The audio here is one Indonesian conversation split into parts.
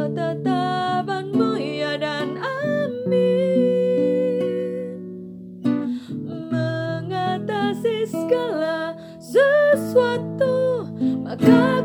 ketetapanmu ya dan amin. Mengatasi segala sesuatu maka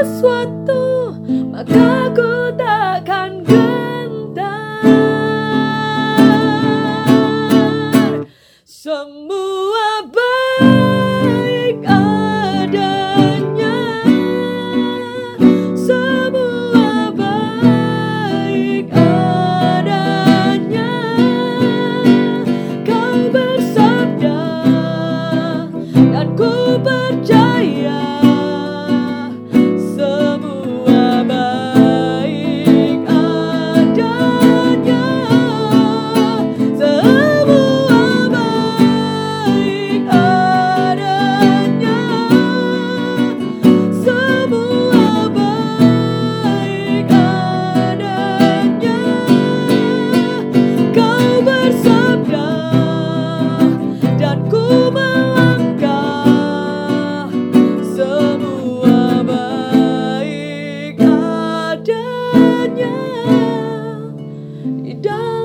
sesuatu maka ku takkan gentar. Semua baik adanya. Semua baik adanya. Kau bersabda dan ku ber You don't